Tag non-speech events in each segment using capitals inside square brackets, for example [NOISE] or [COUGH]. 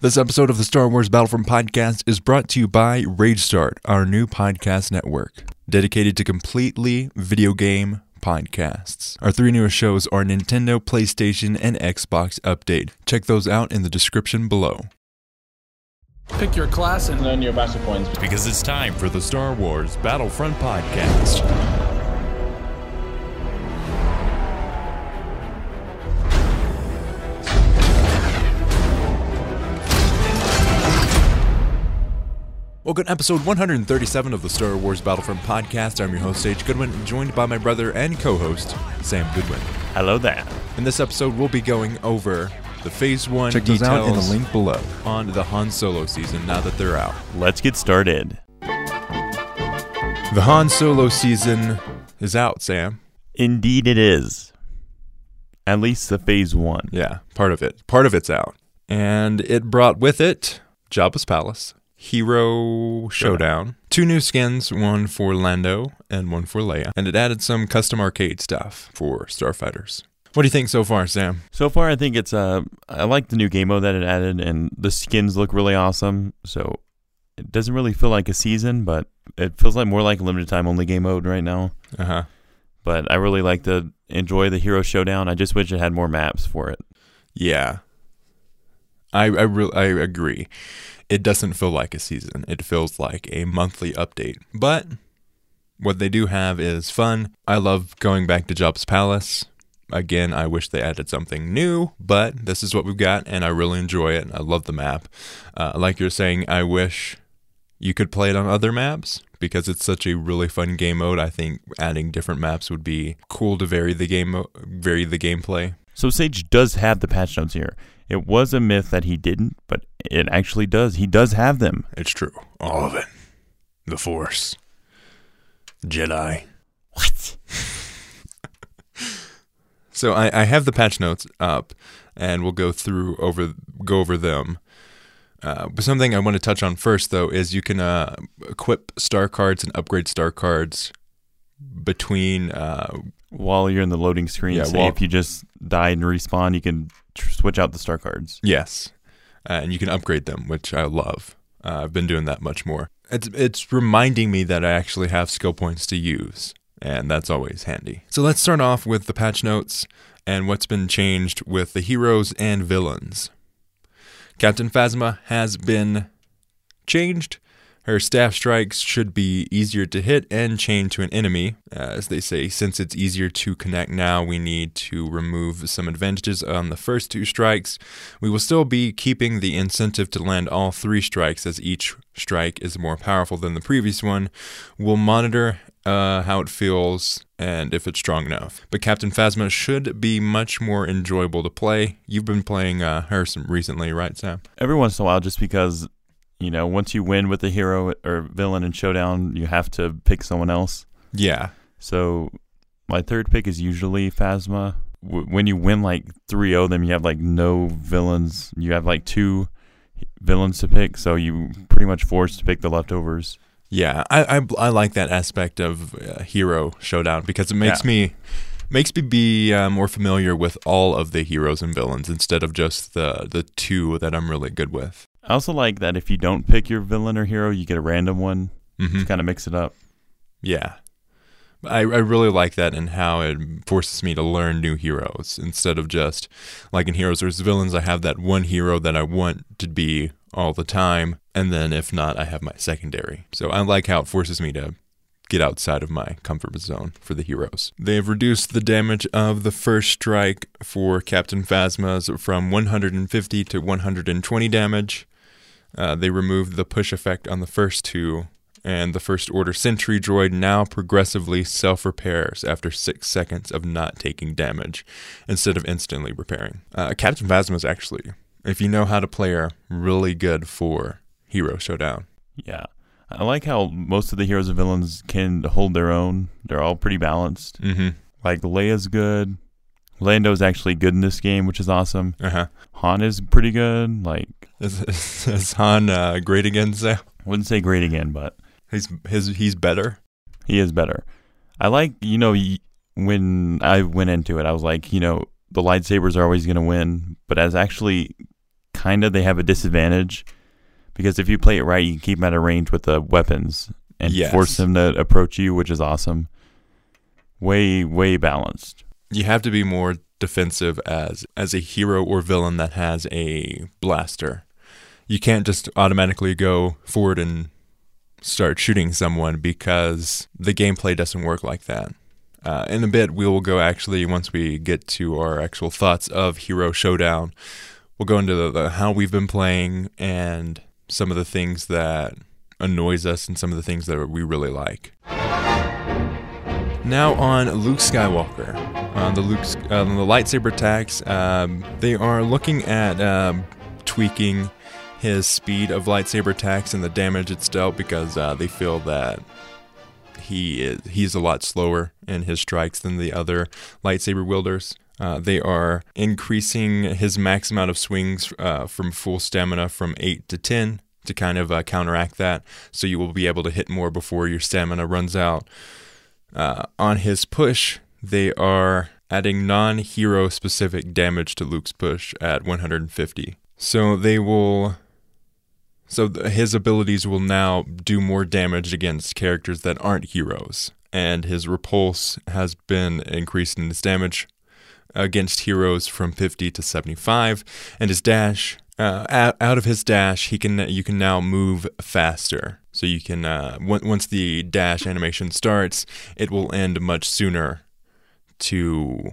This episode of the Star Wars Battlefront podcast is brought to you by Rage Start, our new podcast network dedicated to completely video game podcasts. Our three newest shows are Nintendo, PlayStation, and Xbox Update. Check those out in the description below. Pick your class and earn your battle points. Because it's time for the Star Wars Battlefront podcast. Welcome to episode 137 of the Star Wars Battlefront podcast. I'm your host, Sage Goodwin, joined by my brother and co host, Sam Goodwin. Hello there. In this episode, we'll be going over the Phase 1 Check those details out in the link below. on the Han Solo season now that they're out. Let's get started. The Han Solo season is out, Sam. Indeed, it is. At least the phase one. Yeah, part of it. Part of it's out. And it brought with it Jabba's Palace, Hero Showdown, two new skins, one for Lando and one for Leia, and it added some custom arcade stuff for starfighters. What do you think so far, Sam? So far, I think it's uh, I like the new game mode that it added, and the skins look really awesome. So it doesn't really feel like a season, but it feels like more like a limited time only game mode right now. Uh huh. But I really like to enjoy the Hero Showdown. I just wish it had more maps for it. Yeah. I I re- I agree. It doesn't feel like a season. It feels like a monthly update. But what they do have is fun. I love going back to Jabba's Palace. Again, I wish they added something new, but this is what we've got, and I really enjoy it. I love the map. Uh, like you're saying, I wish you could play it on other maps because it's such a really fun game mode. I think adding different maps would be cool to vary the game, vary the gameplay. So Sage does have the patch notes here. It was a myth that he didn't, but it actually does. He does have them. It's true. All of it. The Force. Jedi. What? [LAUGHS] So I, I have the patch notes up, and we'll go through over go over them. Uh, but something I want to touch on first, though, is you can uh, equip star cards and upgrade star cards between. Uh, While you're in the loading screen, Yeah, say while- if you just died and respawn, you can tr- switch out the star cards. yes, uh, and you can upgrade them, which I love. Uh, I've been doing that much more. It's it's reminding me that I actually have skill points to use, and that's always handy. So let's start off with the patch notes and what's been changed with the heroes and villains. Captain Phasma has been changed. Her staff strikes should be easier to hit and chain to an enemy. As they say, since it's easier to connect now, we need to remove some advantages on the first two strikes. We will still be keeping the incentive to land all three strikes, as each strike is more powerful than the previous one. We'll monitor uh, how it feels and if it's strong enough. But Captain Phasma should be much more enjoyable to play. You've been playing uh, her some recently, right, Sam? Every once in a while, just because, you know, once you win with the hero or villain in Showdown, you have to pick someone else. Yeah. So my third pick is usually Phasma. W- when you win like 3 0, them, you have like no villains. You have like two villains to pick, so you pretty much forced to pick the leftovers. Yeah, I, I, I like that aspect of uh, hero showdown because it makes Yeah. me makes me be uh, more familiar with all of the heroes and villains instead of just the the two that I'm really good with. I also like that if you don't pick your villain or hero, you get a random one hmm to kind of mix it up. Yeah, I I really like that and how it forces me to learn new heroes instead of just like in Heroes vs Villains. I have that one hero that I want to be all the time, and then if not, I have my secondary. So I like how it forces me to get outside of my comfort zone for the heroes. They have reduced the damage of the first strike for Captain Phasma's from 150 to 120 damage. Uh, they removed the push effect on the first two, and the First Order Sentry droid now progressively self repairs after six seconds of not taking damage instead of instantly repairing. Uh, Captain Phasma is actually, if you know how to play her, really good for Hero Showdown. Yeah. I like how most of the heroes and villains can hold their own. They're all pretty balanced. Mm-hmm. Like Leia's good. Lando's actually good in this game, which is awesome. Uh huh. Han is pretty good. Like, Is, is, is Han uh, great again, Sam? I wouldn't say great again, but He's his he's better. he is better. I like, you know, when I went into it, I was like, you know, the lightsabers are always going to win. But as actually kind of they have a disadvantage because if you play it right, you can keep them at a range with the weapons and Yes. force them to approach you, which is awesome. Way, way balanced. You have to be more defensive as as a hero or villain that has a blaster. You can't just automatically go forward and start shooting someone because the gameplay doesn't work like that. Uh, in a bit, we will go actually once we get to our actual thoughts of Hero Showdown. We'll go into the, the how we've been playing and some of the things that annoys us and some of the things that we really like. Now on Luke Skywalker, on the uh, the lightsaber attacks, um, they are looking at um, tweaking his speed of lightsaber attacks and the damage it's dealt because uh, they feel that he is he's a lot slower in his strikes than the other lightsaber wielders. Uh, they are increasing his max amount of swings uh, from full stamina from eight to ten to kind of uh, counteract that, so you will be able to hit more before your stamina runs out. Uh, on his push, they are adding non hero specific damage to Luke's push at 150. So they will. So th- his abilities will now do more damage against characters that aren't heroes. And his repulse has been increased in his damage against heroes from 50 to 75. And his dash. Uh, out, out of his dash, he can you can now move faster. So you can uh, on- once the dash animation starts, it will end much sooner to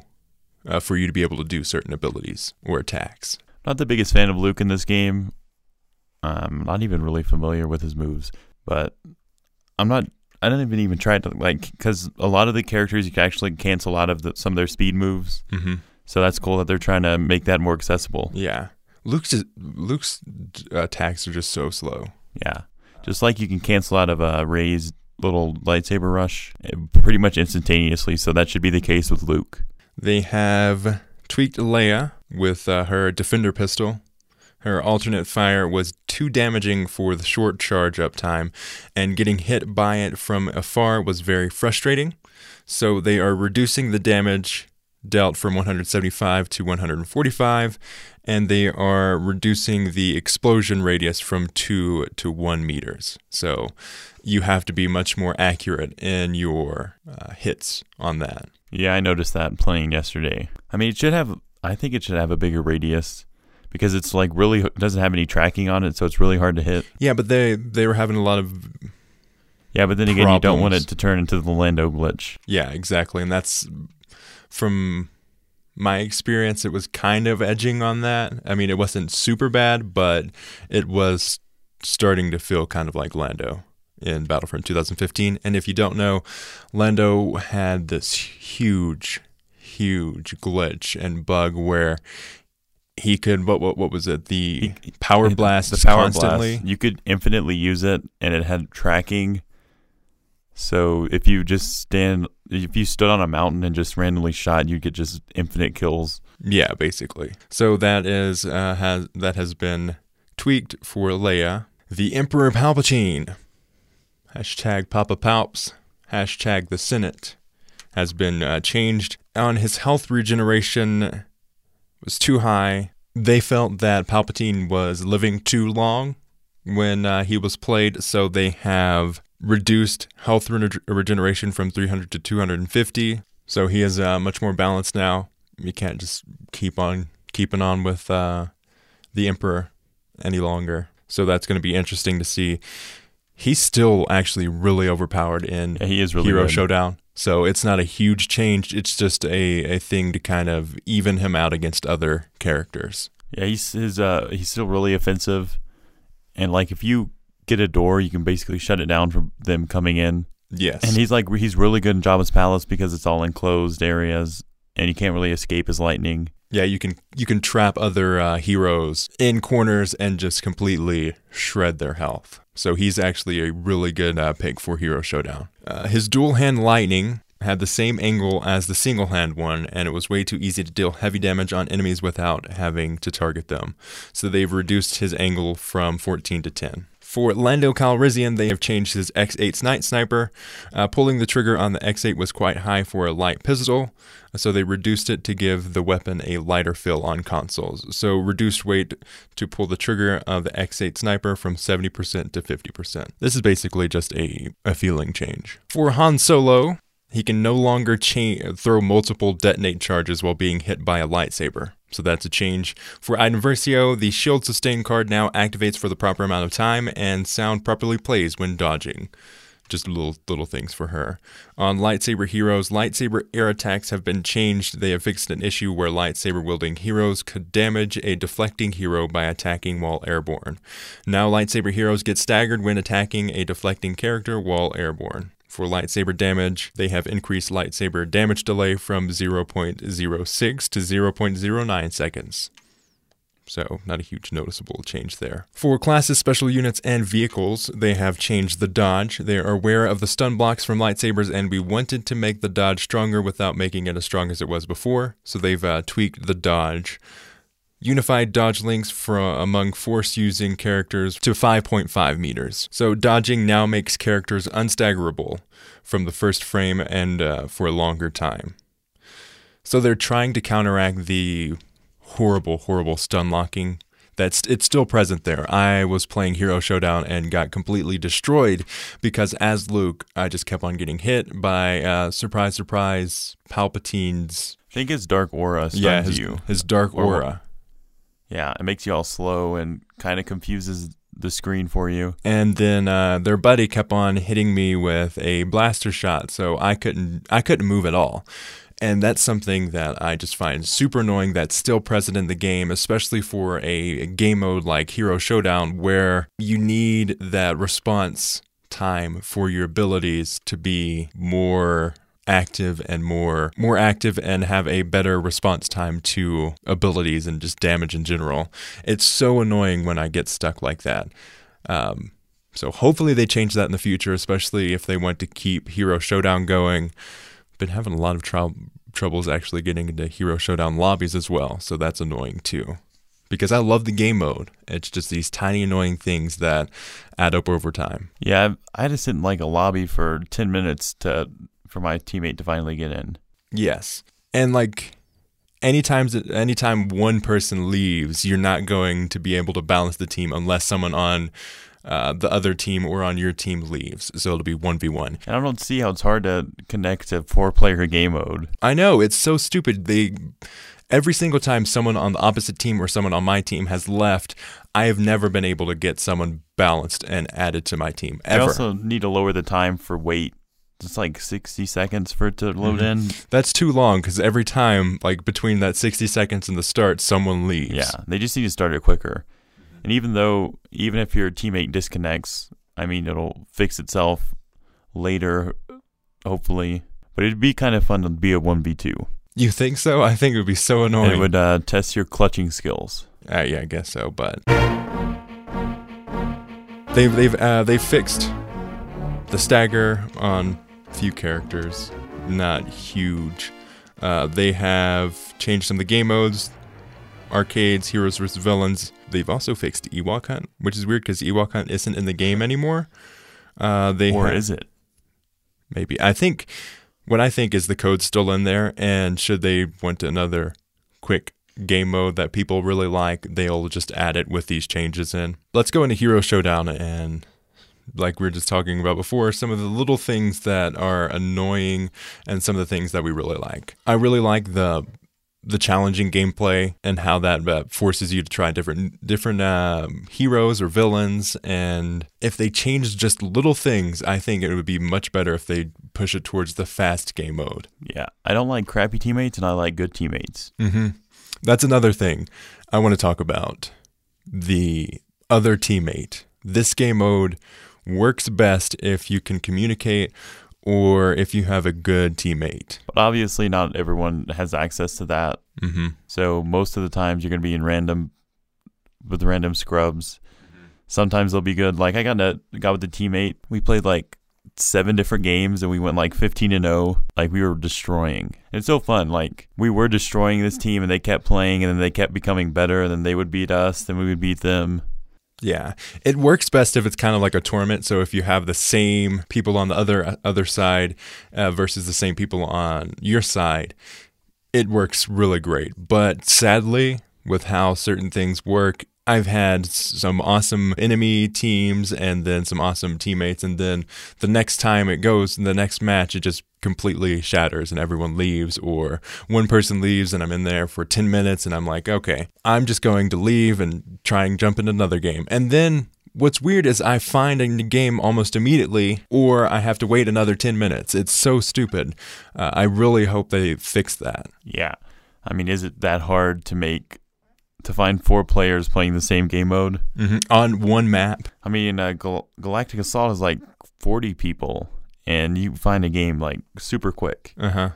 uh, for you to be able to do certain abilities or attacks. Not the biggest fan of Luke in this game. I'm not even really familiar with his moves, but I'm not. I don't even even try to like because a lot of the characters you can actually cancel out of the, some of their speed moves. Mm-hmm. So that's cool that they're trying to make that more accessible. Yeah, Luke's Luke's uh, attacks are just so slow. Yeah, just like you can cancel out of a raised little lightsaber rush eh, pretty much instantaneously. So that should be the case with Luke. They have tweaked Leia with uh, her defender pistol. Her alternate fire was too damaging for the short charge up time, and getting hit by it from afar was very frustrating. So they are reducing the damage dealt from 175 to 145, and they are reducing the explosion radius from 2 to 1 meters. So you have to be much more accurate in your uh, hits on that. Yeah, I noticed that playing yesterday. I mean, it should have. I think it should have a bigger radius because it's like really it doesn't have any tracking on it, so it's really hard to hit. Yeah, but they they were having a lot of Yeah, but then again, you don't want it to turn into the Lando glitch. yeah, exactly, and that's from my experience. It was kind of edging on that. I mean, it wasn't super bad, but it was starting to feel kind of like Lando in Battlefront 2015. And if you don't know, Lando had this huge, huge glitch and bug where he could what what what was it the power blast the power constantly blast, you could infinitely use it, and it had tracking. So if you just stand, if you stood on a mountain and just randomly shot, you'd get just infinite kills. Yeah, basically. So that is uh, has that has been tweaked for Leia. The Emperor Palpatine. Hashtag Papa Palps. Hashtag the Senate has been uh, changed. On his health regeneration was too high. They felt that Palpatine was living too long when uh, he was played, so they have reduced health rege- regeneration from 300 to 250. So he is uh, much more balanced now. You can't just keep on keeping on with uh, the Emperor any longer. So that's going to be interesting to see. He's still actually really overpowered in Yeah, he is really Hero good. Showdown. So it's not a huge change. It's just a, a thing to kind of even him out against other characters. Yeah, he's his uh he's still really offensive, and like if you get a door, you can basically shut it down for them coming in. Yes. And he's like he's really good in Jabba's palace because it's all enclosed areas, and you can't really escape his lightning. yeah, you can you can trap other uh, heroes in corners and just completely shred their health. So he's actually a really good uh, pick for Hero Showdown. Uh, his dual hand lightning had the same angle as the single hand one, and it was way too easy to deal heavy damage on enemies without having to target them. So they've reduced his angle from 14 to 10. For Lando Calrissian, they have changed his X8 Night Sniper. Uh, pulling the trigger on the X8 was quite high for a light pistol, so they reduced it to give the weapon a lighter feel on consoles. So reduced weight to pull the trigger of the X8 Sniper from 70% to 50%. This is basically just a, a feeling change. For Han Solo, he can no longer cha- throw multiple detonite charges while being hit by a lightsaber. So that's a change. For Versio, the shield sustain card now activates for the proper amount of time and sound properly plays when dodging. Just little little things for her. On lightsaber heroes, lightsaber air attacks have been changed. They have fixed an issue where lightsaber wielding heroes could damage a deflecting hero by attacking while airborne. Now lightsaber heroes get staggered when attacking a deflecting character while airborne. For lightsaber damage, they have increased lightsaber damage delay from 0.06 to 0.09 seconds. So, not a huge noticeable change there. For classes, special units, and vehicles, they have changed the dodge. They are aware of the stun blocks from lightsabers, and we wanted to make the dodge stronger without making it as strong as it was before. So, they've uh, tweaked the dodge unified dodge links from among force using characters to 5.5 meters. So dodging now makes characters unstaggerable from the first frame and uh, for a longer time. So they're trying to counteract the horrible, horrible stun locking. That's it's still present there. I was playing Hero Showdown and got completely destroyed because as Luke, I just kept on getting hit by uh, surprise, surprise, Palpatine's. I think his dark aura stuns yeah, his, you. his dark aura. Yeah, it makes you all slow and kind of confuses the screen for you. and then uh, their buddy kept on hitting me with a blaster shot, so I couldn't I couldn't move at all. And that's something that I just find super annoying that's still present in the game, especially for a game mode like Hero Showdown, where you need that response time for your abilities to be more active and more more active and have a better response time to abilities and just damage in general. It's so annoying when I get stuck like that. Um, so hopefully they change that in the future, especially if they want to keep Hero Showdown going. Been having a lot of trou- troubles actually getting into Hero Showdown lobbies as well, so that's annoying too. Because I love the game mode. It's just these tiny annoying things that add up over time. Yeah, I've- I sit in like a lobby for 10 minutes to for my teammate to finally get in. Yes. And like anytime anytime one person leaves, you're not going to be able to balance the team unless someone on uh, the other team or on your team leaves. So it'll be 1v1. And I don't see how it's hard to connect to four player game mode. I know, it's so stupid. They every single time someone on the opposite team or someone on my team has left, I have never been able to get someone balanced and added to my team I also need to lower the time for wait. It's like 60 seconds for it to load Mhm. in. That's too long because every time, like between that 60 seconds and the start, someone leaves. Yeah, they just need to start it quicker. And even though, even if your teammate disconnects, I mean, it'll fix itself later, hopefully. But it'd be kind of fun to be a 1v2. You think so? I think it would be so And annoying. it would uh, test your clutching skills. Uh, yeah, I guess so, but they've they've uh, they fixed the stagger on few characters, not huge. Uh, they have changed some of the game modes, arcades, heroes versus villains. They've also fixed Ewok Hunt, which is weird because Ewok Hunt isn't in the game anymore. Uh, they or ha- is it? maybe I think what I think is the code's still in there, and should they want another quick game mode that people really like, they'll just add it with these changes in. Let's go into Hero Showdown and like we were just talking about before, some of the little things that are annoying and some of the things that we really like. I really like the the challenging gameplay and how that uh, forces you to try different different um, heroes or villains. And if they change just little things, I think it would be much better if they push it towards the fast game mode. Yeah. I don't like crappy teammates and I like good teammates. hmm That's another thing I want to talk about. The other teammate. This game mode works best if you can communicate or if you have a good teammate. But obviously, not everyone has access to that. hmm So most of the times, you're going to be in random with random scrubs. Sometimes they'll be good. Like I got a got with a teammate. We played like seven different games and we went like 15 and 0. Like we were destroying. It's so fun. Like we were destroying this team and they kept playing and then they kept becoming better and then they would beat us, then we would beat them. Yeah, it works best if it's kind of like a tournament. So if you have the same people on the other other side uh, versus the same people on your side, it works really great. But sadly, with how certain things work, I've had some awesome enemy teams and then some awesome teammates, and then the next time it goes in the next match, it just completely shatters and everyone leaves, or one person leaves and I'm in there for 10 minutes and I'm like, okay, I'm just going to leave and try and jump into another game. And then what's weird is I find a game almost immediately, or I have to wait another 10 minutes. It's so stupid. Uh, I really hope they fix that. Yeah. I mean, is it that hard to make to find four players playing the same game mode mm-hmm. on one map? I mean, uh, Gal- Galactic Assault is like 40 people, and you find a game like super quick. Uh huh.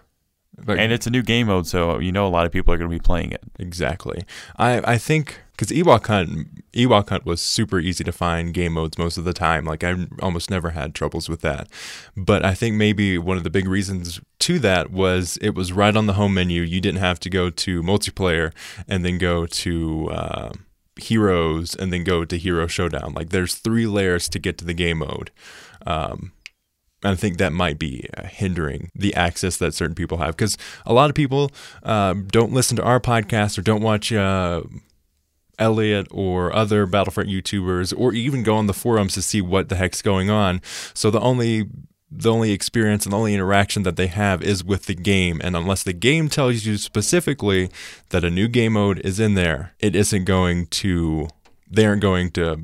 Like, and it's a new game mode, so you know a lot of people are going to be playing it. Exactly. I I think because Ewok Hunt Ewok Hunt was super easy to find game modes most of the time. Like I almost never had troubles with that. But I think maybe one of the big reasons to that was it was right on the home menu. You didn't have to go to multiplayer and then go to. Uh, heroes and then go to hero showdown like there's three layers to get to the game mode um, I think that might be uh, hindering the access that certain people have because a lot of people uh, don't listen to our podcast or don't watch uh, Elliot or other Battlefront YouTubers or even go on the forums to see what the heck's going on. So the only the only experience and the only interaction that they have is with the game. And unless the game tells you specifically that a new game mode is in there, it isn't going to they aren't going to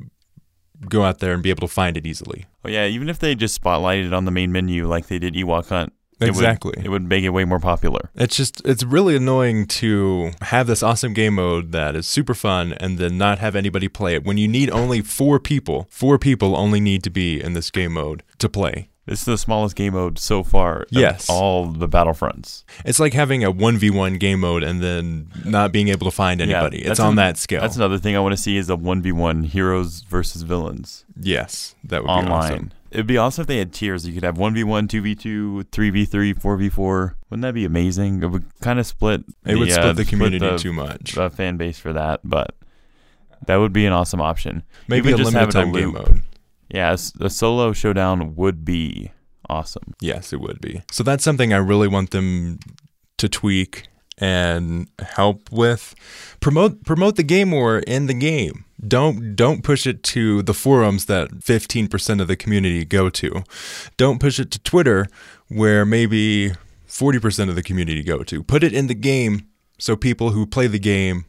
go out there and be able to find it easily. Well, yeah, even if they just spotlighted it on the main menu like they did Ewok Hunt, exactly, it would, it would make it way more popular. It's just it's really annoying to have this awesome game mode that is super fun and then not have anybody play it when you need only four people. Four people only need to be in this game mode to play. This is the smallest game mode so far. Yes. all the Battlefronts. It's like having a 1v1 game mode and then not being able to find anybody. Yeah, it's on an, that scale. That's another thing I want to see is a 1v1 heroes versus villains. Yes, that would online. be awesome. It'd be awesome if they had tiers. You could have 1v1, 2v2, 3v3, 4v4. Wouldn't that be amazing? It would kind of split It the, would split uh, the community split the, too much. The fan base for that, but that would be an awesome option. Maybe a limited time game mode. Yeah, a solo showdown would be awesome. Yes, it would be. So that's something I really want them to tweak and help with. Promote promote the game more in the game. Don't don't push it to the forums that 15% of the community go to. Don't push it to Twitter where maybe 40% of the community go to. Put it in the game so people who play the game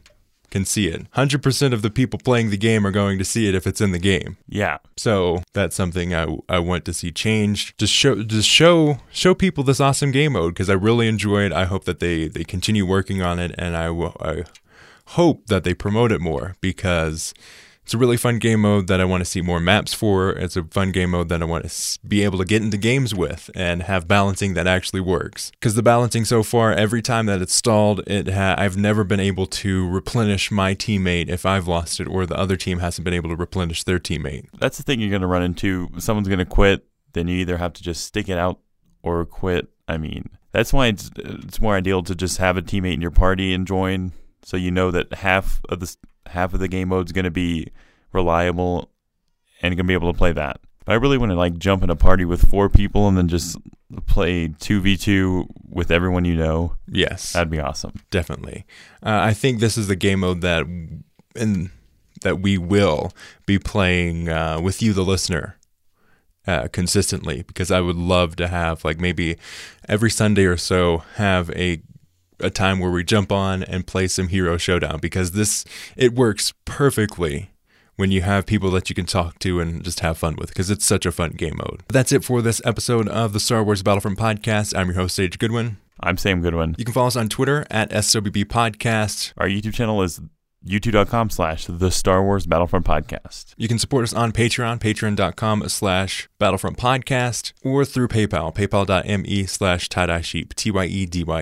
can see it. 100% of the people playing the game are going to see it if it's in the game. Yeah. So that's something I, I want to see changed. Just show just show show people this awesome game mode because I really enjoy it. I hope that they they continue working on it and I, I hope that they promote it more because it's a really fun game mode that I want to see more maps for. It's a fun game mode that I want to be able to get into games with and have balancing that actually works. Because the balancing so far, every time that it's stalled, it ha- I've never been able to replenish my teammate if I've lost it, or the other team hasn't been able to replenish their teammate. That's the thing you're going to run into. Someone's going to quit, then you either have to just stick it out or quit. I mean, that's why it's it's more ideal to just have a teammate in your party and join, so you know that half of the half of the game mode is going to be reliable and going to be able to play that. But I really want to like jump in a party with four people and then just play 2v2 with everyone you know. Yes. That'd be awesome. Definitely. Uh, I think this is the game mode that in that we will be playing uh, with you the listener uh, consistently because I would love to have like maybe every Sunday or so have a a time where we jump on and play some Hero Showdown because this it works perfectly when you have people that you can talk to and just have fun with because it's such a fun game mode. That's it for this episode of the Star Wars Battlefront podcast. I'm your host Sage Goodwin. I'm Sam Goodwin. You can follow us on Twitter at SWB Podcast. Our YouTube channel is youtube.com slash the Star Wars Battlefront Podcast. You can support us on Patreon, patreon.com slash Battlefront Podcast, or through PayPal, paypal.me slash TyeDyeSheep, T-Y-E-D-Y-E-S-H-E-E-P.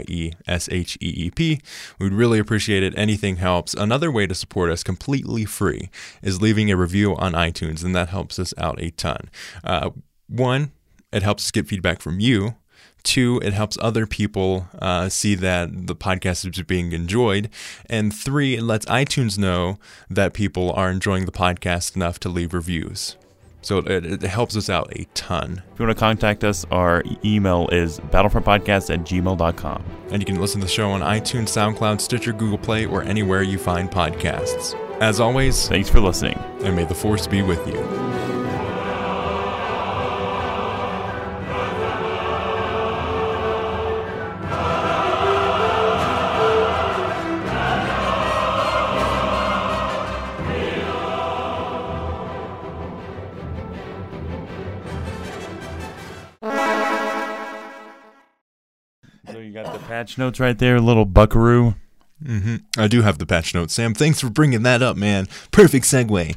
We'd really appreciate it. Anything helps. Another way to support us completely free is leaving a review on iTunes, and that helps us out a ton. Uh, one, it helps us get feedback from you. Two, it helps other people uh, see that the podcast is being enjoyed. And three, it lets iTunes know that people are enjoying the podcast enough to leave reviews. So it, it helps us out a ton. If you want to contact us, our email is battlefrontpodcast at gmail.com. And you can listen to the show on iTunes, SoundCloud, Stitcher, Google Play, or anywhere you find podcasts. As always, Thanks for listening. and may the force be with you. Patch notes right there, little buckaroo. hmm I do have the patch notes, Sam. Thanks for bringing that up, man. Perfect segue.